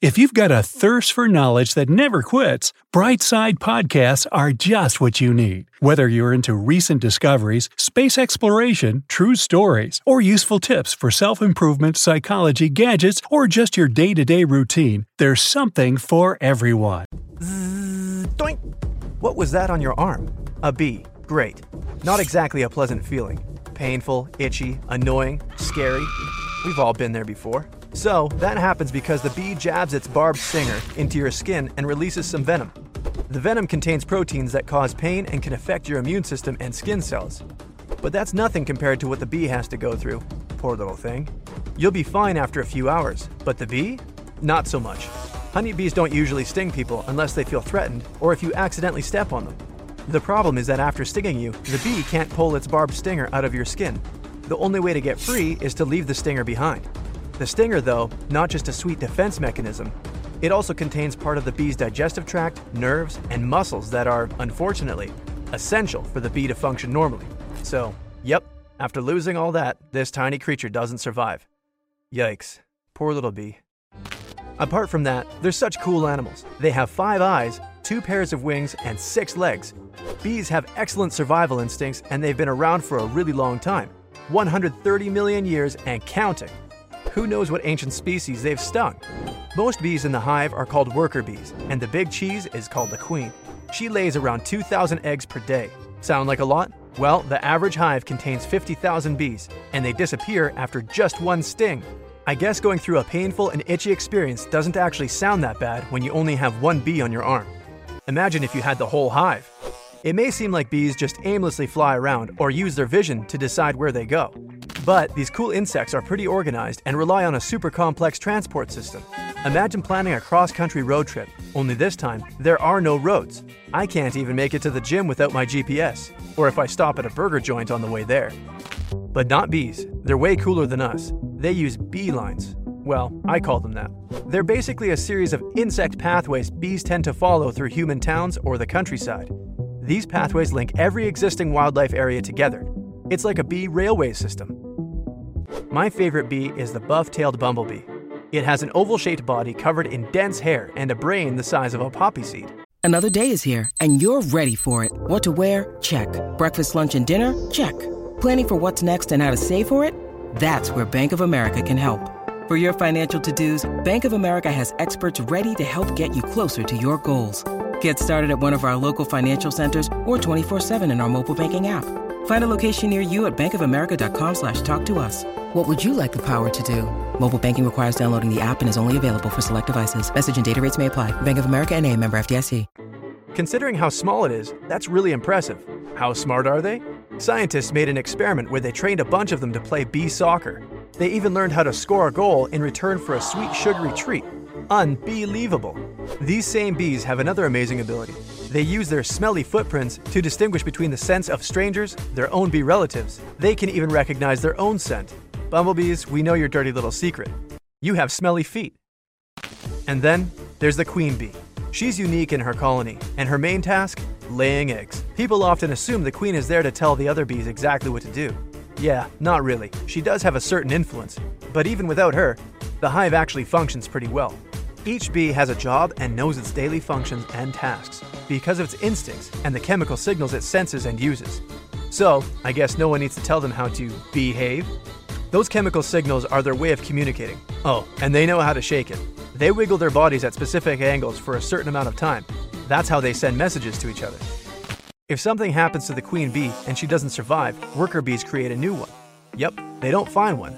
If you've got a thirst for knowledge that never quits, Brightside Podcasts are just what you need. Whether you're into recent discoveries, space exploration, true stories, or useful tips for self improvement, psychology, gadgets, or just your day to day routine, there's something for everyone. Doink! What was that on your arm? A bee. Great. Not exactly a pleasant feeling. Painful, itchy, annoying, scary. We've all been there before. So, that happens because the bee jabs its barbed stinger into your skin and releases some venom. The venom contains proteins that cause pain and can affect your immune system and skin cells. But that's nothing compared to what the bee has to go through. Poor little thing. You'll be fine after a few hours, but the bee? Not so much. Honeybees don't usually sting people unless they feel threatened or if you accidentally step on them. The problem is that after stinging you, the bee can't pull its barbed stinger out of your skin. The only way to get free is to leave the stinger behind. The stinger, though, not just a sweet defense mechanism, it also contains part of the bee's digestive tract, nerves, and muscles that are, unfortunately, essential for the bee to function normally. So, yep, after losing all that, this tiny creature doesn't survive. Yikes. Poor little bee. Apart from that, they're such cool animals. They have five eyes, two pairs of wings, and six legs. Bees have excellent survival instincts and they've been around for a really long time 130 million years and counting. Who knows what ancient species they've stung? Most bees in the hive are called worker bees, and the big cheese is called the queen. She lays around 2,000 eggs per day. Sound like a lot? Well, the average hive contains 50,000 bees, and they disappear after just one sting. I guess going through a painful and itchy experience doesn't actually sound that bad when you only have one bee on your arm. Imagine if you had the whole hive. It may seem like bees just aimlessly fly around or use their vision to decide where they go. But these cool insects are pretty organized and rely on a super complex transport system. Imagine planning a cross country road trip, only this time, there are no roads. I can't even make it to the gym without my GPS, or if I stop at a burger joint on the way there. But not bees, they're way cooler than us. They use bee lines. Well, I call them that. They're basically a series of insect pathways bees tend to follow through human towns or the countryside. These pathways link every existing wildlife area together. It's like a bee railway system. My favorite bee is the buff tailed bumblebee. It has an oval shaped body covered in dense hair and a brain the size of a poppy seed. Another day is here, and you're ready for it. What to wear? Check. Breakfast, lunch, and dinner? Check. Planning for what's next and how to save for it? That's where Bank of America can help. For your financial to dos, Bank of America has experts ready to help get you closer to your goals. Get started at one of our local financial centers or 24-7 in our mobile banking app. Find a location near you at bankofamerica.com slash talk to us. What would you like the power to do? Mobile banking requires downloading the app and is only available for select devices. Message and data rates may apply. Bank of America and a member FDIC. Considering how small it is, that's really impressive. How smart are they? Scientists made an experiment where they trained a bunch of them to play bee soccer. They even learned how to score a goal in return for a sweet sugary treat. Unbelievable. These same bees have another amazing ability. They use their smelly footprints to distinguish between the scents of strangers, their own bee relatives. They can even recognize their own scent. Bumblebees, we know your dirty little secret. You have smelly feet. And then there's the queen bee. She's unique in her colony, and her main task? Laying eggs. People often assume the queen is there to tell the other bees exactly what to do. Yeah, not really. She does have a certain influence, but even without her, the hive actually functions pretty well. Each bee has a job and knows its daily functions and tasks because of its instincts and the chemical signals it senses and uses. So, I guess no one needs to tell them how to behave. Those chemical signals are their way of communicating. Oh, and they know how to shake it. They wiggle their bodies at specific angles for a certain amount of time. That's how they send messages to each other. If something happens to the queen bee and she doesn't survive, worker bees create a new one. Yep, they don't find one,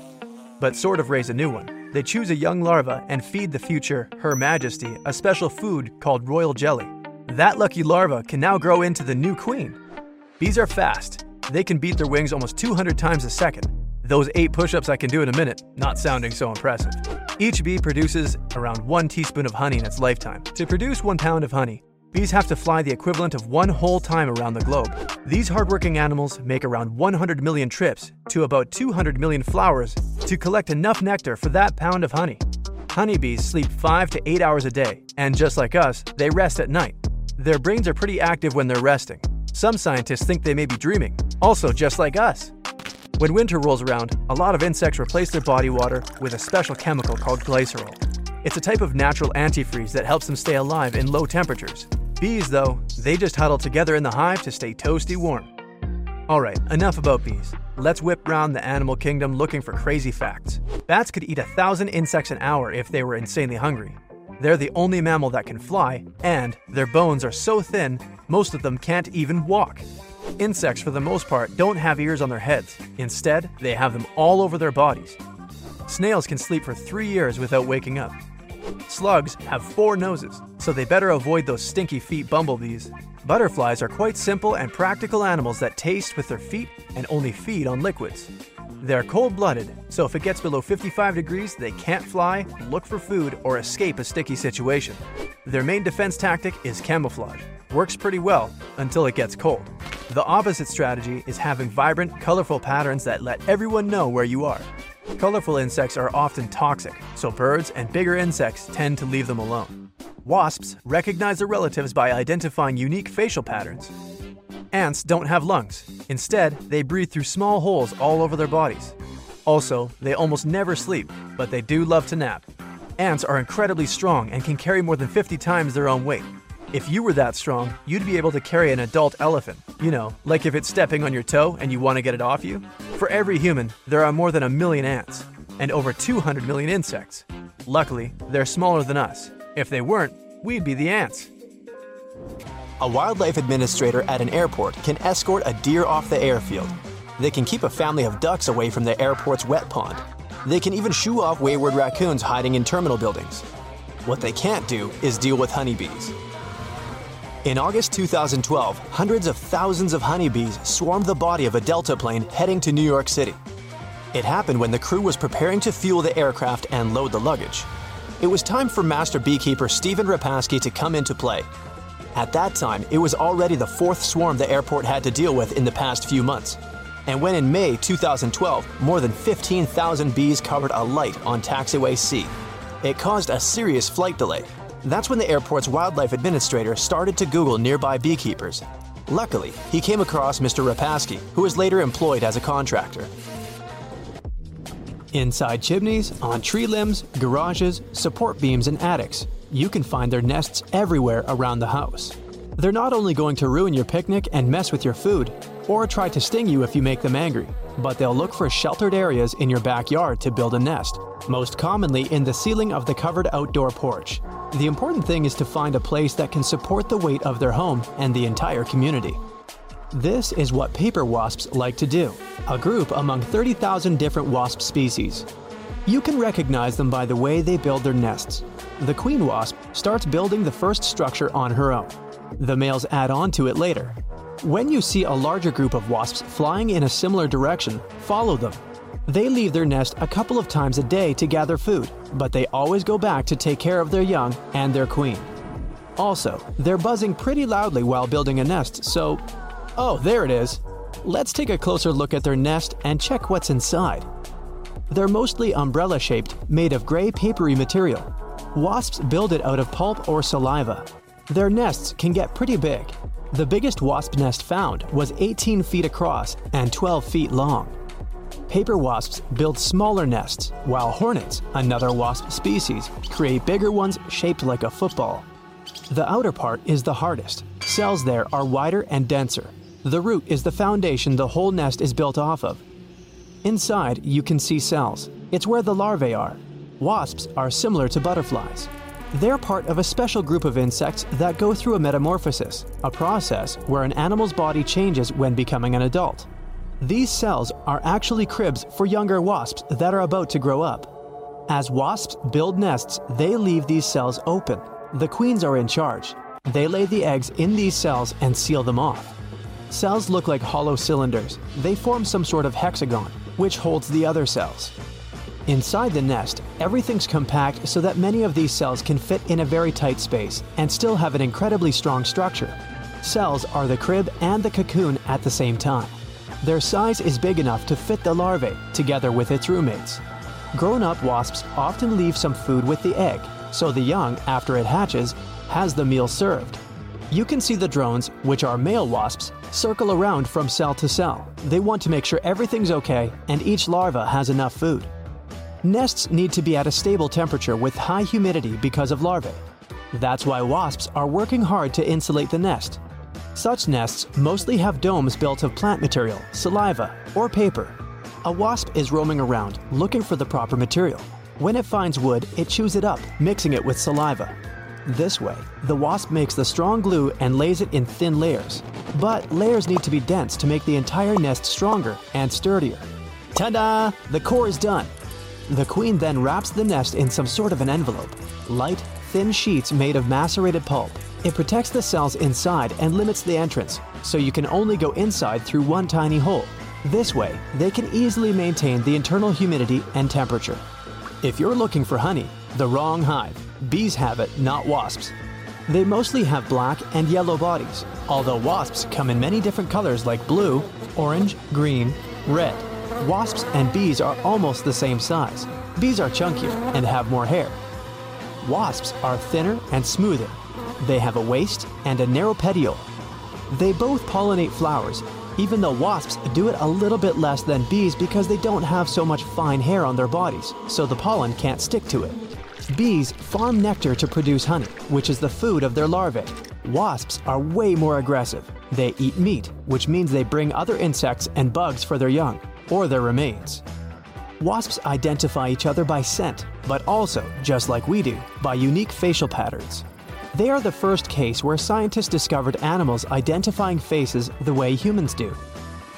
but sort of raise a new one. They choose a young larva and feed the future Her Majesty a special food called royal jelly. That lucky larva can now grow into the new queen. Bees are fast. They can beat their wings almost 200 times a second. Those 8 push ups I can do in a minute, not sounding so impressive. Each bee produces around 1 teaspoon of honey in its lifetime. To produce 1 pound of honey, Bees have to fly the equivalent of one whole time around the globe. These hardworking animals make around 100 million trips to about 200 million flowers to collect enough nectar for that pound of honey. Honeybees sleep 5 to 8 hours a day, and just like us, they rest at night. Their brains are pretty active when they're resting. Some scientists think they may be dreaming, also just like us. When winter rolls around, a lot of insects replace their body water with a special chemical called glycerol. It's a type of natural antifreeze that helps them stay alive in low temperatures. Bees, though, they just huddle together in the hive to stay toasty warm. Alright, enough about bees. Let's whip round the animal kingdom looking for crazy facts. Bats could eat a thousand insects an hour if they were insanely hungry. They're the only mammal that can fly, and their bones are so thin, most of them can't even walk. Insects, for the most part, don't have ears on their heads. Instead, they have them all over their bodies. Snails can sleep for three years without waking up. Slugs have four noses, so they better avoid those stinky feet bumblebees. Butterflies are quite simple and practical animals that taste with their feet and only feed on liquids. They're cold blooded, so if it gets below 55 degrees, they can't fly, look for food, or escape a sticky situation. Their main defense tactic is camouflage. Works pretty well until it gets cold. The opposite strategy is having vibrant, colorful patterns that let everyone know where you are. Colorful insects are often toxic, so birds and bigger insects tend to leave them alone. Wasps recognize their relatives by identifying unique facial patterns. Ants don't have lungs. Instead, they breathe through small holes all over their bodies. Also, they almost never sleep, but they do love to nap. Ants are incredibly strong and can carry more than 50 times their own weight. If you were that strong, you'd be able to carry an adult elephant. You know, like if it's stepping on your toe and you want to get it off you. For every human, there are more than a million ants and over 200 million insects. Luckily, they're smaller than us. If they weren't, we'd be the ants. A wildlife administrator at an airport can escort a deer off the airfield. They can keep a family of ducks away from the airport's wet pond. They can even shoo off wayward raccoons hiding in terminal buildings. What they can't do is deal with honeybees. In August 2012, hundreds of thousands of honeybees swarmed the body of a Delta plane heading to New York City. It happened when the crew was preparing to fuel the aircraft and load the luggage. It was time for master beekeeper Stephen Repasky to come into play. At that time, it was already the fourth swarm the airport had to deal with in the past few months. And when in May 2012, more than 15,000 bees covered a light on Taxiway C, it caused a serious flight delay. That's when the airport's wildlife administrator started to Google nearby beekeepers. Luckily, he came across Mr. Repasky, who was later employed as a contractor. Inside chimneys, on tree limbs, garages, support beams, and attics, you can find their nests everywhere around the house. They're not only going to ruin your picnic and mess with your food, or try to sting you if you make them angry, but they'll look for sheltered areas in your backyard to build a nest, most commonly in the ceiling of the covered outdoor porch. The important thing is to find a place that can support the weight of their home and the entire community. This is what paper wasps like to do, a group among 30,000 different wasp species. You can recognize them by the way they build their nests. The queen wasp starts building the first structure on her own. The males add on to it later. When you see a larger group of wasps flying in a similar direction, follow them. They leave their nest a couple of times a day to gather food, but they always go back to take care of their young and their queen. Also, they're buzzing pretty loudly while building a nest, so. Oh, there it is! Let's take a closer look at their nest and check what's inside. They're mostly umbrella shaped, made of gray papery material. Wasps build it out of pulp or saliva. Their nests can get pretty big. The biggest wasp nest found was 18 feet across and 12 feet long. Paper wasps build smaller nests, while hornets, another wasp species, create bigger ones shaped like a football. The outer part is the hardest. Cells there are wider and denser. The root is the foundation the whole nest is built off of. Inside, you can see cells. It's where the larvae are. Wasps are similar to butterflies. They're part of a special group of insects that go through a metamorphosis, a process where an animal's body changes when becoming an adult. These cells are actually cribs for younger wasps that are about to grow up. As wasps build nests, they leave these cells open. The queens are in charge. They lay the eggs in these cells and seal them off. Cells look like hollow cylinders. They form some sort of hexagon, which holds the other cells. Inside the nest, everything's compact so that many of these cells can fit in a very tight space and still have an incredibly strong structure. Cells are the crib and the cocoon at the same time. Their size is big enough to fit the larvae together with its roommates. Grown up wasps often leave some food with the egg, so the young, after it hatches, has the meal served. You can see the drones, which are male wasps, circle around from cell to cell. They want to make sure everything's okay and each larva has enough food. Nests need to be at a stable temperature with high humidity because of larvae. That's why wasps are working hard to insulate the nest. Such nests mostly have domes built of plant material, saliva, or paper. A wasp is roaming around looking for the proper material. When it finds wood, it chews it up, mixing it with saliva. This way, the wasp makes the strong glue and lays it in thin layers. But layers need to be dense to make the entire nest stronger and sturdier. Ta-da! The core is done. The queen then wraps the nest in some sort of an envelope. Light, thin sheets made of macerated pulp. It protects the cells inside and limits the entrance, so you can only go inside through one tiny hole. This way, they can easily maintain the internal humidity and temperature. If you're looking for honey, the wrong hive. Bees have it, not wasps. They mostly have black and yellow bodies, although wasps come in many different colors like blue, orange, green, red. Wasps and bees are almost the same size. Bees are chunkier and have more hair. Wasps are thinner and smoother. They have a waist and a narrow petiole. They both pollinate flowers, even though wasps do it a little bit less than bees because they don't have so much fine hair on their bodies, so the pollen can't stick to it. Bees farm nectar to produce honey, which is the food of their larvae. Wasps are way more aggressive. They eat meat, which means they bring other insects and bugs for their young, or their remains. Wasps identify each other by scent, but also, just like we do, by unique facial patterns. They are the first case where scientists discovered animals identifying faces the way humans do.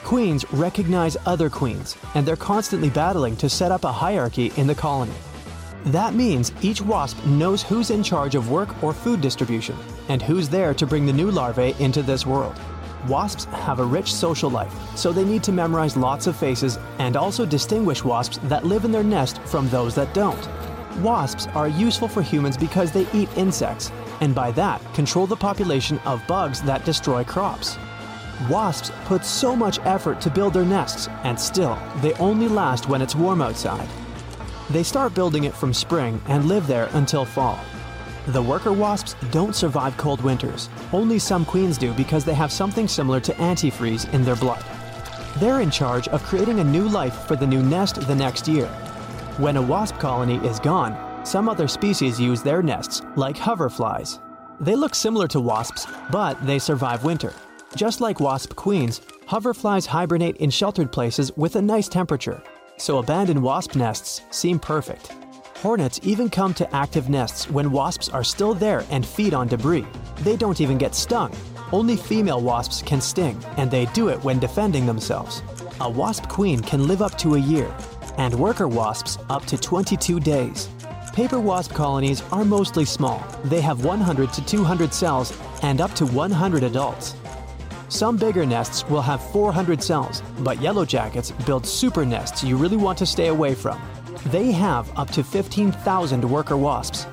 Queens recognize other queens, and they're constantly battling to set up a hierarchy in the colony. That means each wasp knows who's in charge of work or food distribution, and who's there to bring the new larvae into this world. Wasps have a rich social life, so they need to memorize lots of faces and also distinguish wasps that live in their nest from those that don't. Wasps are useful for humans because they eat insects, and by that control the population of bugs that destroy crops. Wasps put so much effort to build their nests, and still, they only last when it's warm outside. They start building it from spring and live there until fall. The worker wasps don't survive cold winters. Only some queens do because they have something similar to antifreeze in their blood. They're in charge of creating a new life for the new nest the next year. When a wasp colony is gone, some other species use their nests, like hoverflies. They look similar to wasps, but they survive winter. Just like wasp queens, hoverflies hibernate in sheltered places with a nice temperature so abandoned wasp nests seem perfect. Hornets even come to active nests when wasps are still there and feed on debris. They don't even get stung. Only female wasps can sting, and they do it when defending themselves. A wasp queen can live up to a year, and worker wasps up to 22 days. Paper wasp colonies are mostly small. They have 100 to 200 cells and up to 100 adults. Some bigger nests will have 400 cells, but yellow jackets build super nests you really want to stay away from. They have up to 15,000 worker wasps.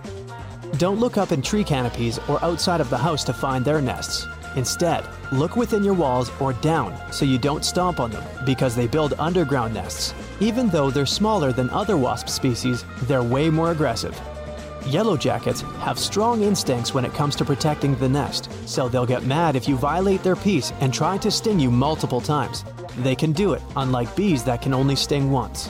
Don't look up in tree canopies or outside of the house to find their nests. Instead, look within your walls or down so you don't stomp on them because they build underground nests. Even though they're smaller than other wasp species, they're way more aggressive. Yellow jackets have strong instincts when it comes to protecting the nest, so they'll get mad if you violate their peace and try to sting you multiple times. They can do it, unlike bees that can only sting once.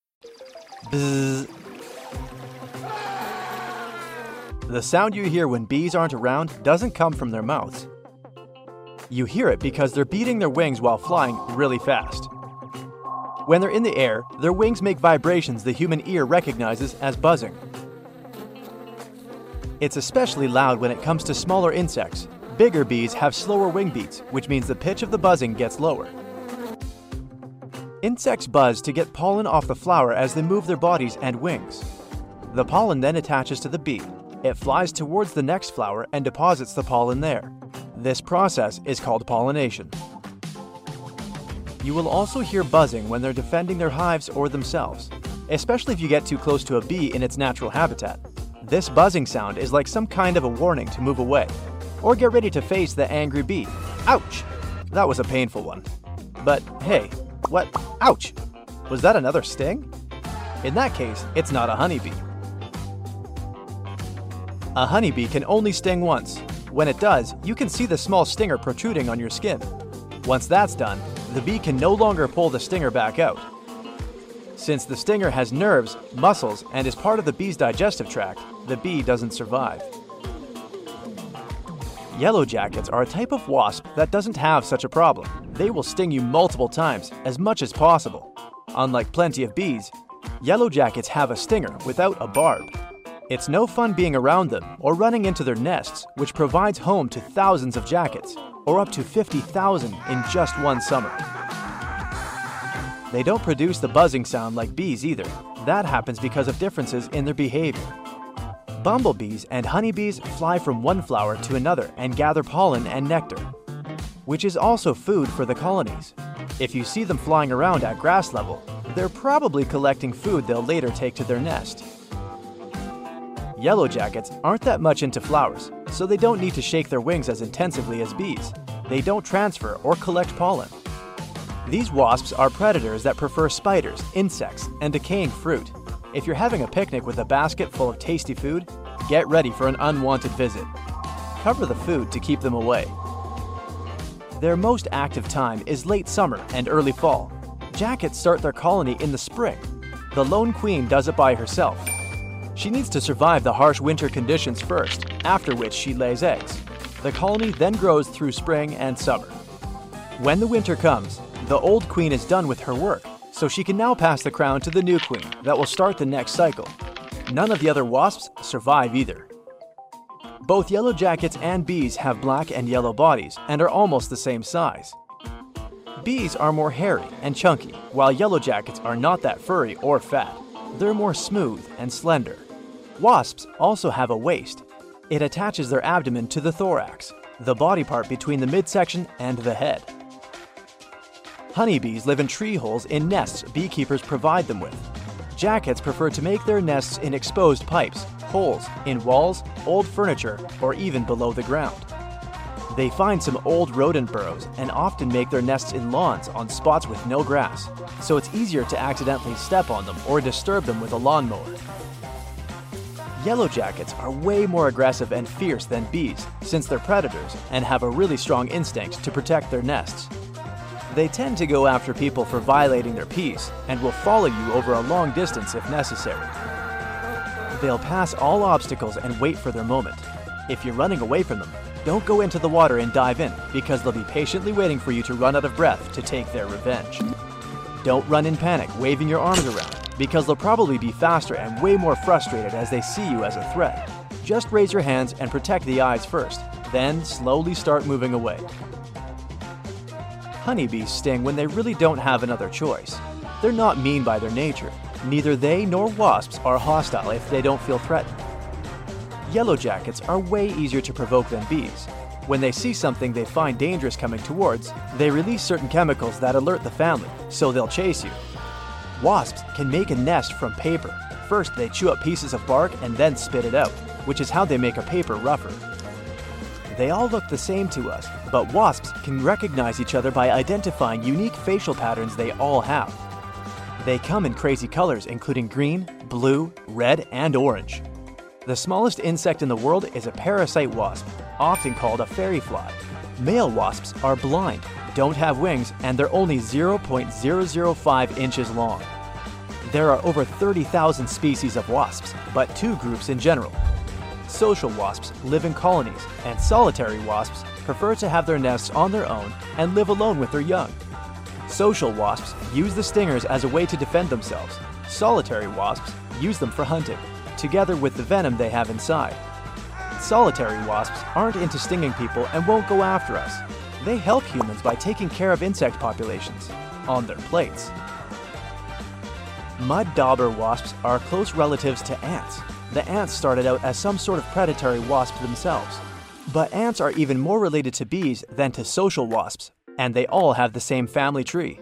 The sound you hear when bees aren't around doesn't come from their mouths. You hear it because they're beating their wings while flying really fast. When they're in the air, their wings make vibrations the human ear recognizes as buzzing. It's especially loud when it comes to smaller insects. Bigger bees have slower wing beats, which means the pitch of the buzzing gets lower. Insects buzz to get pollen off the flower as they move their bodies and wings. The pollen then attaches to the bee. It flies towards the next flower and deposits the pollen there. This process is called pollination. You will also hear buzzing when they're defending their hives or themselves, especially if you get too close to a bee in its natural habitat. This buzzing sound is like some kind of a warning to move away, or get ready to face the angry bee. Ouch! That was a painful one. But hey, what? Ouch! Was that another sting? In that case, it's not a honeybee. A honeybee can only sting once. When it does, you can see the small stinger protruding on your skin. Once that's done, the bee can no longer pull the stinger back out. Since the stinger has nerves, muscles, and is part of the bee's digestive tract, the bee doesn't survive. Yellow jackets are a type of wasp that doesn't have such a problem. They will sting you multiple times, as much as possible. Unlike plenty of bees, yellow jackets have a stinger without a barb. It's no fun being around them or running into their nests, which provides home to thousands of jackets, or up to 50,000 in just one summer. They don't produce the buzzing sound like bees either. That happens because of differences in their behavior. Bumblebees and honeybees fly from one flower to another and gather pollen and nectar, which is also food for the colonies. If you see them flying around at grass level, they're probably collecting food they'll later take to their nest. Yellow jackets aren't that much into flowers, so they don't need to shake their wings as intensively as bees. They don't transfer or collect pollen. These wasps are predators that prefer spiders, insects, and decaying fruit. If you're having a picnic with a basket full of tasty food, get ready for an unwanted visit. Cover the food to keep them away. Their most active time is late summer and early fall. Jackets start their colony in the spring. The lone queen does it by herself. She needs to survive the harsh winter conditions first, after which she lays eggs. The colony then grows through spring and summer. When the winter comes, the old queen is done with her work, so she can now pass the crown to the new queen that will start the next cycle. None of the other wasps survive either. Both yellow jackets and bees have black and yellow bodies and are almost the same size. Bees are more hairy and chunky, while yellow jackets are not that furry or fat. They're more smooth and slender. Wasps also have a waist. It attaches their abdomen to the thorax, the body part between the midsection and the head. Honeybees live in tree holes in nests beekeepers provide them with. Jackets prefer to make their nests in exposed pipes, holes, in walls, old furniture, or even below the ground. They find some old rodent burrows and often make their nests in lawns on spots with no grass, so it's easier to accidentally step on them or disturb them with a lawnmower. Yellow jackets are way more aggressive and fierce than bees since they're predators and have a really strong instinct to protect their nests. They tend to go after people for violating their peace and will follow you over a long distance if necessary. They'll pass all obstacles and wait for their moment. If you're running away from them, don't go into the water and dive in because they'll be patiently waiting for you to run out of breath to take their revenge. Don't run in panic, waving your arms around, because they'll probably be faster and way more frustrated as they see you as a threat. Just raise your hands and protect the eyes first, then slowly start moving away. Honeybees sting when they really don't have another choice. They're not mean by their nature. Neither they nor wasps are hostile if they don't feel threatened. Yellow jackets are way easier to provoke than bees. When they see something they find dangerous coming towards, they release certain chemicals that alert the family, so they'll chase you. Wasps can make a nest from paper. First, they chew up pieces of bark and then spit it out, which is how they make a paper rougher. They all look the same to us, but wasps can recognize each other by identifying unique facial patterns they all have. They come in crazy colors, including green, blue, red, and orange. The smallest insect in the world is a parasite wasp, often called a fairy fly. Male wasps are blind, don't have wings, and they're only 0.005 inches long. There are over 30,000 species of wasps, but two groups in general. Social wasps live in colonies, and solitary wasps prefer to have their nests on their own and live alone with their young. Social wasps use the stingers as a way to defend themselves. Solitary wasps use them for hunting, together with the venom they have inside. Solitary wasps aren't into stinging people and won't go after us. They help humans by taking care of insect populations on their plates. Mud dauber wasps are close relatives to ants. The ants started out as some sort of predatory wasp themselves. But ants are even more related to bees than to social wasps, and they all have the same family tree.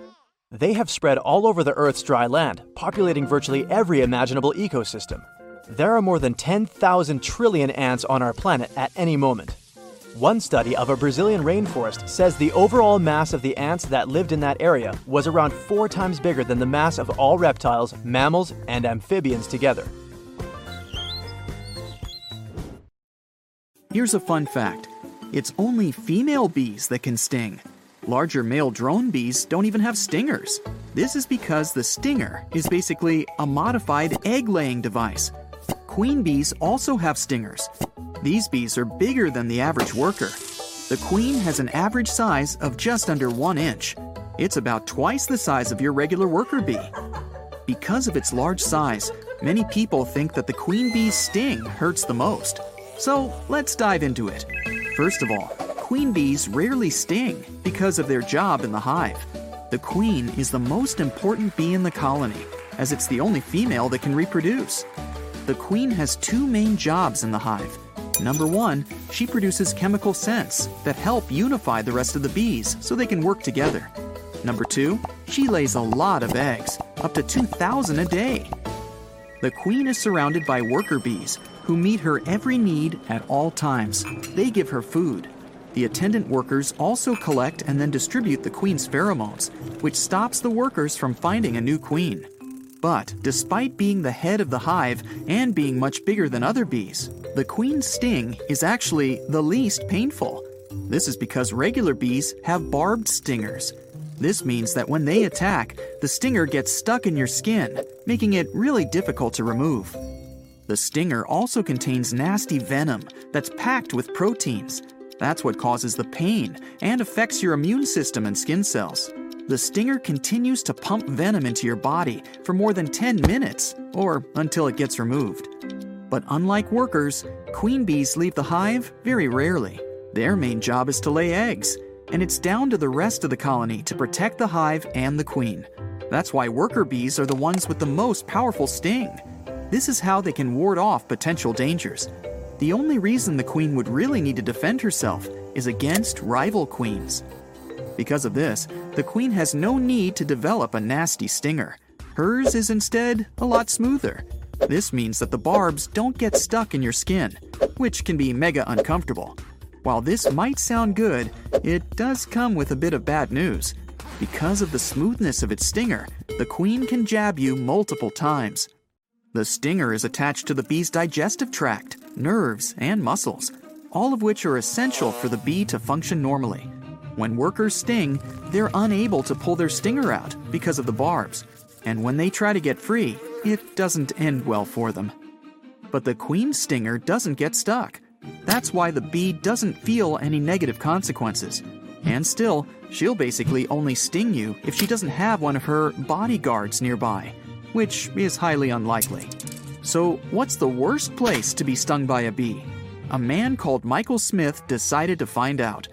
They have spread all over the Earth's dry land, populating virtually every imaginable ecosystem. There are more than 10,000 trillion ants on our planet at any moment. One study of a Brazilian rainforest says the overall mass of the ants that lived in that area was around four times bigger than the mass of all reptiles, mammals, and amphibians together. Here's a fun fact it's only female bees that can sting. Larger male drone bees don't even have stingers. This is because the stinger is basically a modified egg laying device. Queen bees also have stingers. These bees are bigger than the average worker. The queen has an average size of just under one inch. It's about twice the size of your regular worker bee. Because of its large size, many people think that the queen bee's sting hurts the most. So let's dive into it. First of all, queen bees rarely sting because of their job in the hive. The queen is the most important bee in the colony, as it's the only female that can reproduce. The queen has two main jobs in the hive. Number one, she produces chemical scents that help unify the rest of the bees so they can work together. Number two, she lays a lot of eggs, up to 2,000 a day. The queen is surrounded by worker bees who meet her every need at all times. They give her food. The attendant workers also collect and then distribute the queen's pheromones, which stops the workers from finding a new queen. But despite being the head of the hive and being much bigger than other bees, the queen's sting is actually the least painful. This is because regular bees have barbed stingers. This means that when they attack, the stinger gets stuck in your skin, making it really difficult to remove. The stinger also contains nasty venom that's packed with proteins. That's what causes the pain and affects your immune system and skin cells. The stinger continues to pump venom into your body for more than 10 minutes or until it gets removed. But unlike workers, queen bees leave the hive very rarely. Their main job is to lay eggs, and it's down to the rest of the colony to protect the hive and the queen. That's why worker bees are the ones with the most powerful sting. This is how they can ward off potential dangers. The only reason the queen would really need to defend herself is against rival queens. Because of this, the queen has no need to develop a nasty stinger. Hers is instead a lot smoother. This means that the barbs don't get stuck in your skin, which can be mega uncomfortable. While this might sound good, it does come with a bit of bad news. Because of the smoothness of its stinger, the queen can jab you multiple times. The stinger is attached to the bee's digestive tract, nerves, and muscles, all of which are essential for the bee to function normally. When workers sting, they're unable to pull their stinger out because of the barbs, and when they try to get free, it doesn't end well for them. But the queen stinger doesn't get stuck. That's why the bee doesn't feel any negative consequences. And still, she'll basically only sting you if she doesn't have one of her bodyguards nearby which is highly unlikely. So, what's the worst place to be stung by a bee? A man called Michael Smith decided to find out.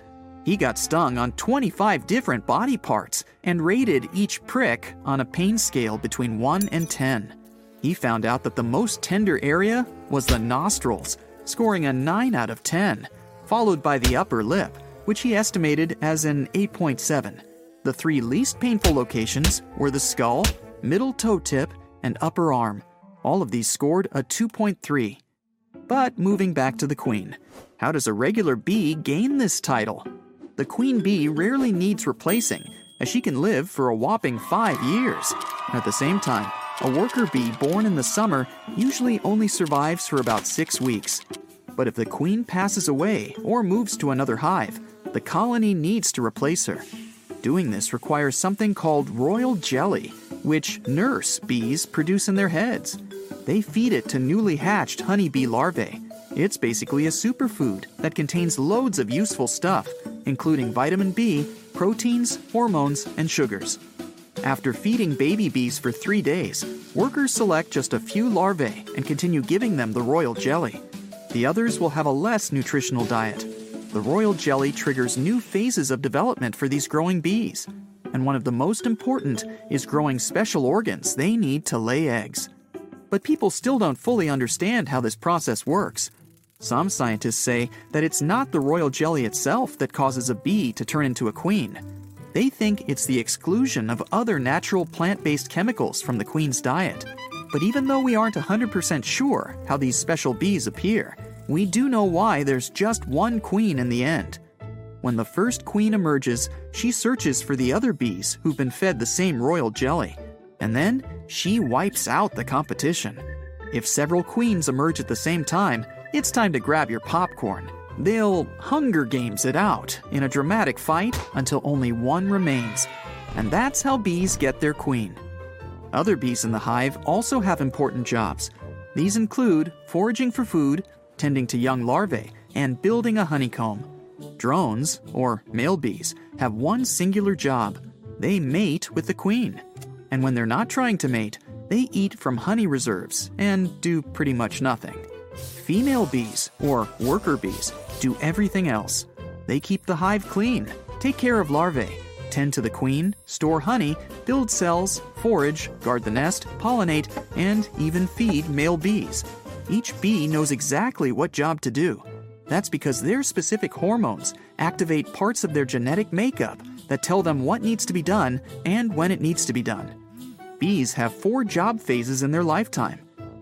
He got stung on 25 different body parts and rated each prick on a pain scale between 1 and 10. He found out that the most tender area was the nostrils, scoring a 9 out of 10, followed by the upper lip, which he estimated as an 8.7. The three least painful locations were the skull, middle toe tip, and upper arm. All of these scored a 2.3. But moving back to the queen, how does a regular bee gain this title? The queen bee rarely needs replacing, as she can live for a whopping five years. At the same time, a worker bee born in the summer usually only survives for about six weeks. But if the queen passes away or moves to another hive, the colony needs to replace her. Doing this requires something called royal jelly, which nurse bees produce in their heads. They feed it to newly hatched honeybee larvae. It's basically a superfood that contains loads of useful stuff, including vitamin B proteins, hormones, and sugars. After feeding baby bees for three days, workers select just a few larvae and continue giving them the royal jelly. The others will have a less nutritional diet. The royal jelly triggers new phases of development for these growing bees. And one of the most important is growing special organs they need to lay eggs. But people still don't fully understand how this process works. Some scientists say that it's not the royal jelly itself that causes a bee to turn into a queen. They think it's the exclusion of other natural plant based chemicals from the queen's diet. But even though we aren't 100% sure how these special bees appear, we do know why there's just one queen in the end. When the first queen emerges, she searches for the other bees who've been fed the same royal jelly. And then she wipes out the competition. If several queens emerge at the same time, it's time to grab your popcorn They'll Hunger Games it out in a dramatic fight until only one remains. And that's how bees get their queen. Other bees in the hive also have important jobs. These include foraging for food, tending to young larvae, and building a honeycomb. Drones, or male bees, have one singular job they mate with the queen. And when they're not trying to mate, they eat from honey reserves and do pretty much nothing. Female bees, or worker bees, do everything else. They keep the hive clean, take care of larvae, tend to the queen, store honey, build cells, forage, guard the nest, pollinate, and even feed male bees. Each bee knows exactly what job to do. That's because their specific hormones activate parts of their genetic makeup that tell them what needs to be done and when it needs to be done. Bees have four job phases in their lifetime.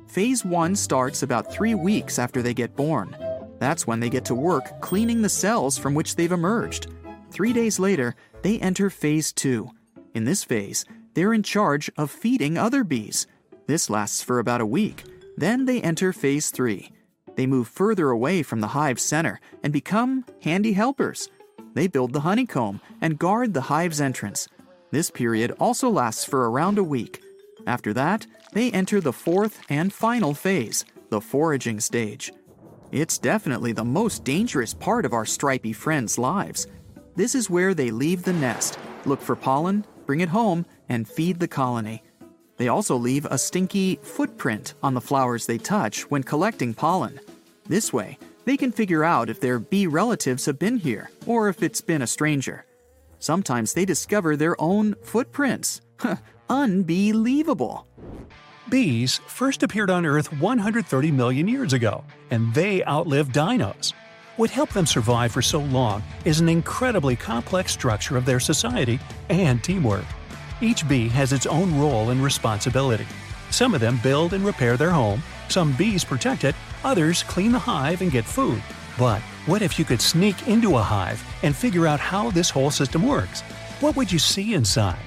Phase 1 starts about three weeks after they get born. That's when they get to work cleaning the cells from which they've emerged. Three days later, they enter phase two. In this phase, they're in charge of feeding other bees. This lasts for about a week. Then they enter phase three. They move further away from the hive center and become handy helpers. They build the honeycomb and guard the hive's entrance. This period also lasts for around a week. After that, they enter the fourth and final phase, the foraging stage. It's definitely the most dangerous part of our stripy friends' lives. This is where they leave the nest, look for pollen, bring it home, and feed the colony. They also leave a stinky footprint on the flowers they touch when collecting pollen. This way, they can figure out if their bee relatives have been here or if it's been a stranger. Sometimes they discover their own footprints. Unbelievable! Bees first appeared on Earth 130 million years ago, and they outlived dinos. What helped them survive for so long is an incredibly complex structure of their society and teamwork. Each bee has its own role and responsibility. Some of them build and repair their home, some bees protect it, others clean the hive and get food. But what if you could sneak into a hive and figure out how this whole system works? What would you see inside?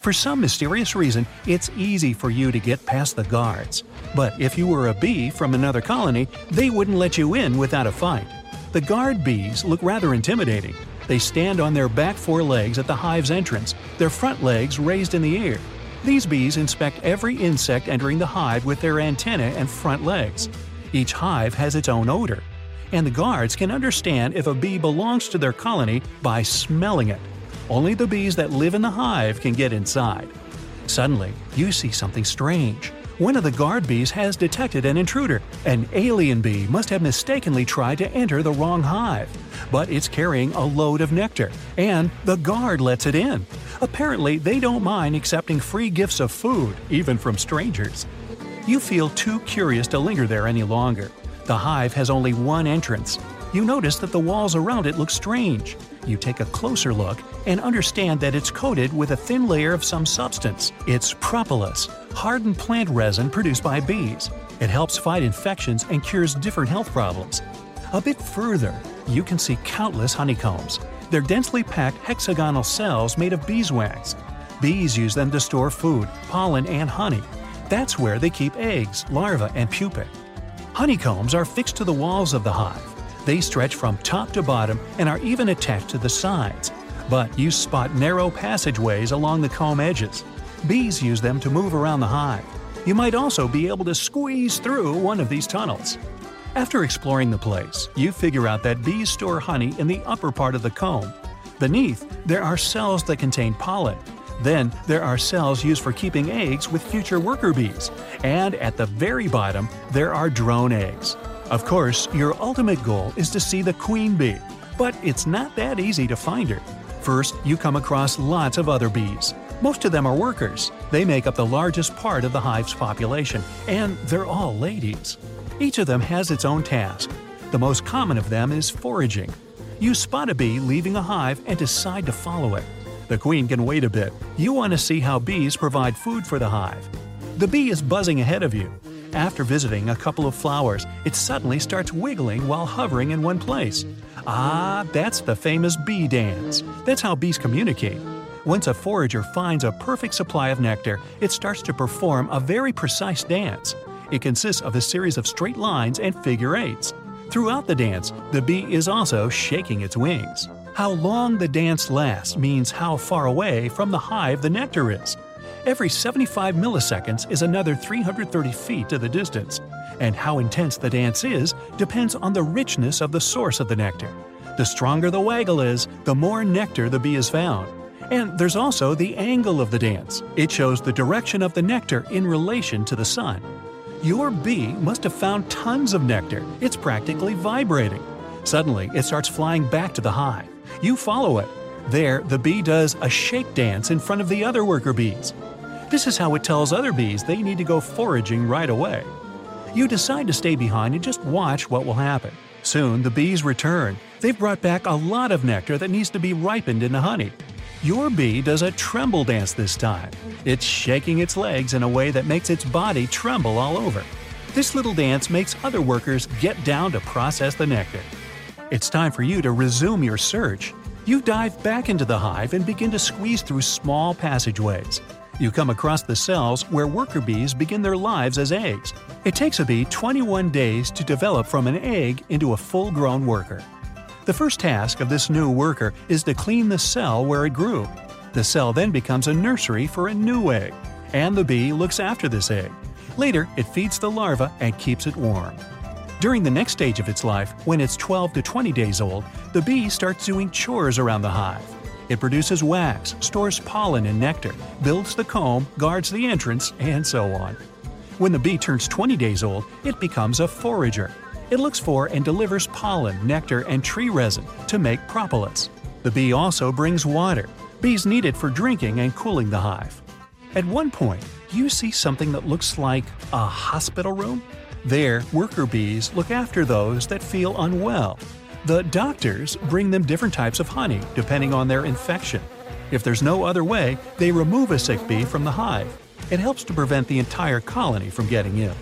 For some mysterious reason, it's easy for you to get past the guards. But if you were a bee from another colony, they wouldn't let you in without a fight. The guard bees look rather intimidating. They stand on their back four legs at the hive's entrance, their front legs raised in the air. These bees inspect every insect entering the hive with their antennae and front legs. Each hive has its own odor, and the guards can understand if a bee belongs to their colony by smelling it. Only the bees that live in the hive can get inside. Suddenly, you see something strange. One of the guard bees has detected an intruder. An alien bee must have mistakenly tried to enter the wrong hive. But it's carrying a load of nectar, and the guard lets it in. Apparently, they don't mind accepting free gifts of food, even from strangers. You feel too curious to linger there any longer. The hive has only one entrance. You notice that the walls around it look strange. You take a closer look and understand that it's coated with a thin layer of some substance. It's propolis, hardened plant resin produced by bees. It helps fight infections and cures different health problems. A bit further, you can see countless honeycombs. They're densely packed hexagonal cells made of beeswax. Bees use them to store food, pollen, and honey. That's where they keep eggs, larvae, and pupae. Honeycombs are fixed to the walls of the hive. They stretch from top to bottom and are even attached to the sides. But you spot narrow passageways along the comb edges. Bees use them to move around the hive. You might also be able to squeeze through one of these tunnels. After exploring the place, you figure out that bees store honey in the upper part of the comb. Beneath, there are cells that contain pollen. Then, there are cells used for keeping eggs with future worker bees. And at the very bottom, there are drone eggs. Of course, your ultimate goal is to see the queen bee, but it's not that easy to find her. First, you come across lots of other bees. Most of them are workers. They make up the largest part of the hive's population, and they're all ladies. Each of them has its own task. The most common of them is foraging. You spot a bee leaving a hive and decide to follow it. The queen can wait a bit. You want to see how bees provide food for the hive. The bee is buzzing ahead of you. After visiting a couple of flowers, it suddenly starts wiggling while hovering in one place. Ah, that's the famous bee dance. That's how bees communicate. Once a forager finds a perfect supply of nectar, it starts to perform a very precise dance. It consists of a series of straight lines and figure eights. Throughout the dance, the bee is also shaking its wings. How long the dance lasts means how far away from the hive the nectar is. Every 75 milliseconds is another 330 feet to the distance, and how intense the dance is depends on the richness of the source of the nectar. The stronger the waggle is, the more nectar the bee has found. And there's also the angle of the dance. It shows the direction of the nectar in relation to the sun. Your bee must have found tons of nectar. It's practically vibrating. Suddenly, it starts flying back to the hive. You follow it. There, the bee does a shake dance in front of the other worker bees. This is how it tells other bees they need to go foraging right away. You decide to stay behind and just watch what will happen. Soon, the bees return. They've brought back a lot of nectar that needs to be ripened into honey. Your bee does a tremble dance this time. It's shaking its legs in a way that makes its body tremble all over. This little dance makes other workers get down to process the nectar. It's time for you to resume your search. You dive back into the hive and begin to squeeze through small passageways. You come across the cells where worker bees begin their lives as eggs. It takes a bee 21 days to develop from an egg into a full grown worker. The first task of this new worker is to clean the cell where it grew. The cell then becomes a nursery for a new egg, and the bee looks after this egg. Later, it feeds the larva and keeps it warm. During the next stage of its life, when it's 12 to 20 days old, the bee starts doing chores around the hive. It produces wax, stores pollen and nectar, builds the comb, guards the entrance, and so on. When the bee turns 20 days old, it becomes a forager. It looks for and delivers pollen, nectar, and tree resin to make propolis. The bee also brings water. Bees need it for drinking and cooling the hive. At one point, you see something that looks like a hospital room. There, worker bees look after those that feel unwell the doctors bring them different types of honey depending on their infection. If there's no other way, they remove a sick bee from the hive. It helps to prevent the entire colony from getting ill.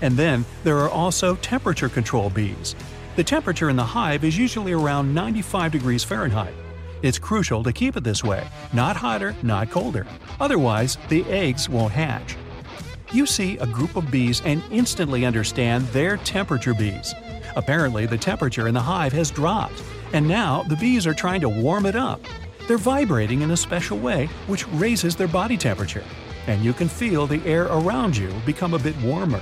And then there are also temperature control bees. The temperature in the hive is usually around 95 degrees Fahrenheit. It's crucial to keep it this way, not hotter, not colder. Otherwise, the eggs won't hatch. You see a group of bees and instantly understand they're temperature bees. Apparently, the temperature in the hive has dropped, and now the bees are trying to warm it up. They're vibrating in a special way which raises their body temperature, and you can feel the air around you become a bit warmer.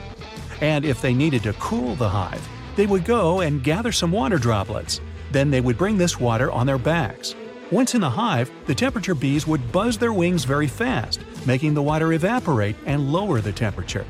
And if they needed to cool the hive, they would go and gather some water droplets. Then they would bring this water on their backs. Once in the hive, the temperature bees would buzz their wings very fast, making the water evaporate and lower the temperature.